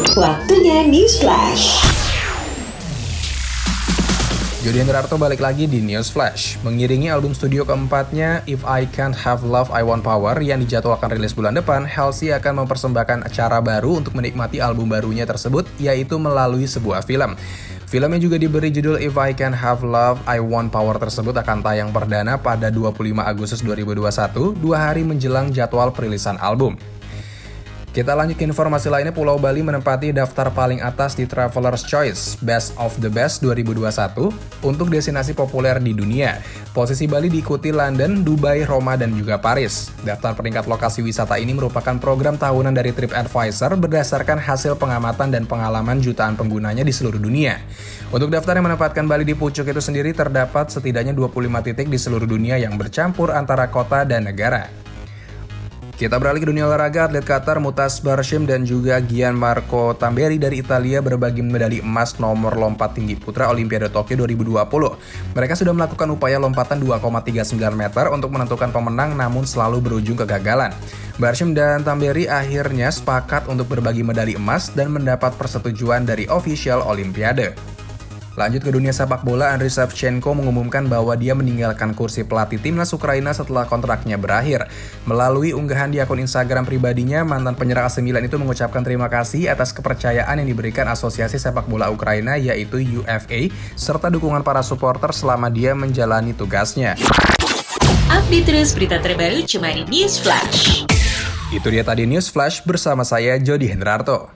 Waktunya News Flash. Jody Hendrarto balik lagi di News Flash. Mengiringi album studio keempatnya, If I Can't Have Love, I Want Power, yang dijadwalkan rilis bulan depan, Halsey akan mempersembahkan acara baru untuk menikmati album barunya tersebut, yaitu melalui sebuah film. Film yang juga diberi judul If I Can Have Love, I Want Power tersebut akan tayang perdana pada 25 Agustus 2021, dua hari menjelang jadwal perilisan album. Kita lanjut ke informasi lainnya, Pulau Bali menempati daftar paling atas di Traveler's Choice Best of the Best 2021 untuk destinasi populer di dunia. Posisi Bali diikuti London, Dubai, Roma, dan juga Paris. Daftar peringkat lokasi wisata ini merupakan program tahunan dari TripAdvisor berdasarkan hasil pengamatan dan pengalaman jutaan penggunanya di seluruh dunia. Untuk daftar yang menempatkan Bali di pucuk itu sendiri terdapat setidaknya 25 titik di seluruh dunia yang bercampur antara kota dan negara. Kita beralih ke dunia olahraga, atlet Qatar Mutas Barshim dan juga Gian Marco Tamberi dari Italia berbagi medali emas nomor lompat tinggi putra Olimpiade Tokyo 2020. Mereka sudah melakukan upaya lompatan 2,39 meter untuk menentukan pemenang namun selalu berujung kegagalan. Barshim dan Tamberi akhirnya sepakat untuk berbagi medali emas dan mendapat persetujuan dari official Olimpiade. Lanjut ke dunia sepak bola, Andriy Shevchenko mengumumkan bahwa dia meninggalkan kursi pelatih timnas Ukraina setelah kontraknya berakhir. Melalui unggahan di akun Instagram pribadinya, mantan penyerang AC Milan itu mengucapkan terima kasih atas kepercayaan yang diberikan Asosiasi Sepak Bola Ukraina yaitu UFA serta dukungan para supporter selama dia menjalani tugasnya. Update terus berita terbaru cuma di News Flash. Itu dia tadi News Flash bersama saya Jody Hendrarto.